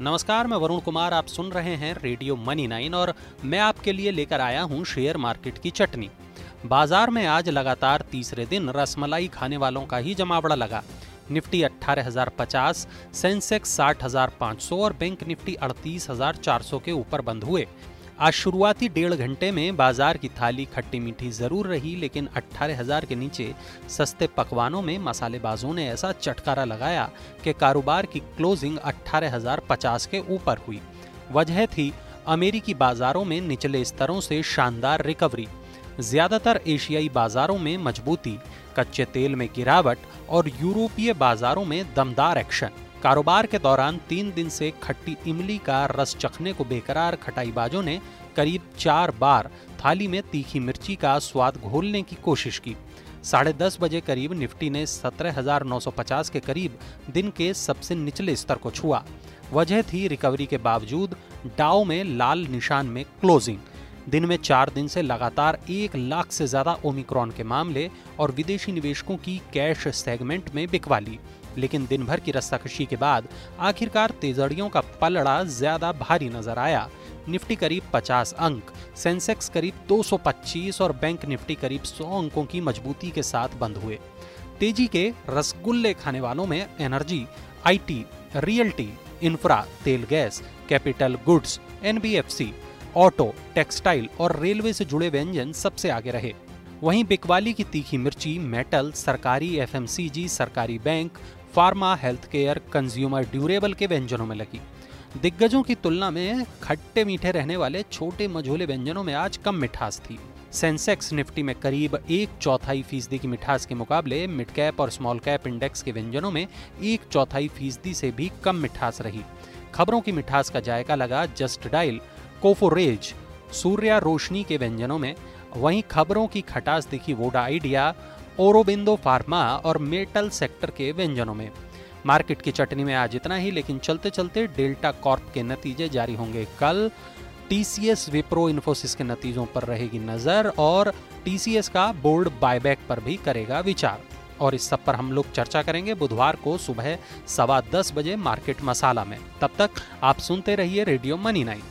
नमस्कार मैं वरुण कुमार आप सुन रहे हैं रेडियो मनी नाइन और मैं आपके लिए लेकर आया हूँ शेयर मार्केट की चटनी। बाज़ार में आज लगातार तीसरे दिन रसमलाई खाने वालों का ही जमावड़ा लगा। निफ्टी 18,050, सेंसेक्स 60,500 और बैंक निफ्टी 38,400 के ऊपर बंद हुए। आज शुरुआती डेढ़ घंटे में बाज़ार की थाली खट्टी मीठी ज़रूर रही लेकिन 18,000 के नीचे सस्ते पकवानों में मसालेबाजों ने ऐसा चटकारा लगाया कि कारोबार की क्लोजिंग 18,050 के ऊपर हुई। वजह थी अमेरिकी बाजारों में निचले स्तरों से शानदार रिकवरी। ज़्यादातर एशियाई बाजारों में मजबूती कच्चे तेल में गिरावट और यूरोपीय बाजारों में दमदार एक्शन। कारोबार के दौरान तीन दिन से खट्टी इमली का रस चखने को बेकरार खटाईबाजों ने करीब चार बार थाली में तीखी मिर्ची का स्वाद घोलने की कोशिश की। साढ़े दस बजे करीब निफ्टी ने 17,950 के करीब दिन के सबसे निचले स्तर को छुआ। वजह थी रिकवरी के बावजूद डाओ में लाल निशान में क्लोजिंग। दिन में चार दिन से लगातार एक लाख से ज़्यादा ओमिक्रॉन के मामले और विदेशी निवेशकों की कैश सेगमेंट में बिकवाली लेकिन दिन भर की रस्साकशी के बाद आखिरकार तेजड़ियों का पलड़ा ज़्यादा भारी नज़र आया। निफ्टी करीब 50 अंक सेंसेक्स करीब 225 और बैंक निफ्टी करीब 100 अंकों की मजबूती के साथ बंद हुए। तेज़ी के रसगुल्ले खाने वालों में एनर्जी आईटी, रियल्टी इंफ्रा तेल gas capital goods NBFC auto, textile और रेलवे से जुड़े व्यंजन सबसे आगे रहे। वहीं बिकवाली की तीखी मिर्ची, मेटल, सरकारी एफएमसीजी, सरकारी bank, pharma health care consumer durable के व्यंजनों में लगी। दिग्गजों की तुलना में खट्टे मीठे रहने वाले छोटे मझोले व्यंजनों में आज कम मिठास थी। सेंसेक्स निफ्टी में करीब एक चौथाई फ़ीसदी की मिठास के मुकाबले मिड कैप और स्मॉल कैप इंडेक्स के व्यंजनों में एक चौथाई फ़ीसदी से भी कम मिठास रही। खबरों की मिठास का जायका लगा Just Dial Coforge Surya Roshni के व्यंजनों में वहीं खबरों की खटास दिखी वोडा आइडिया ओरोबिंदो फार्मा और मेटल सेक्टर के व्यंजनों में। मार्केट की चटनी में आज इतना ही, लेकिन चलते चलते डेल्टा कॉर्प के नतीजे जारी होंगे कल। टीसीएस विप्रो इन्फोसिस के नतीजों पर रहेगी नज़र और टीसीएस का बोर्ड बायबैक पर भी करेगा विचार। और इस सब पर हम लोग चर्चा करेंगे बुधवार को सुबह सवा दस बजे मार्केट मसाला में। तब तक आप सुनते रहिए रेडियो मनी नाइन।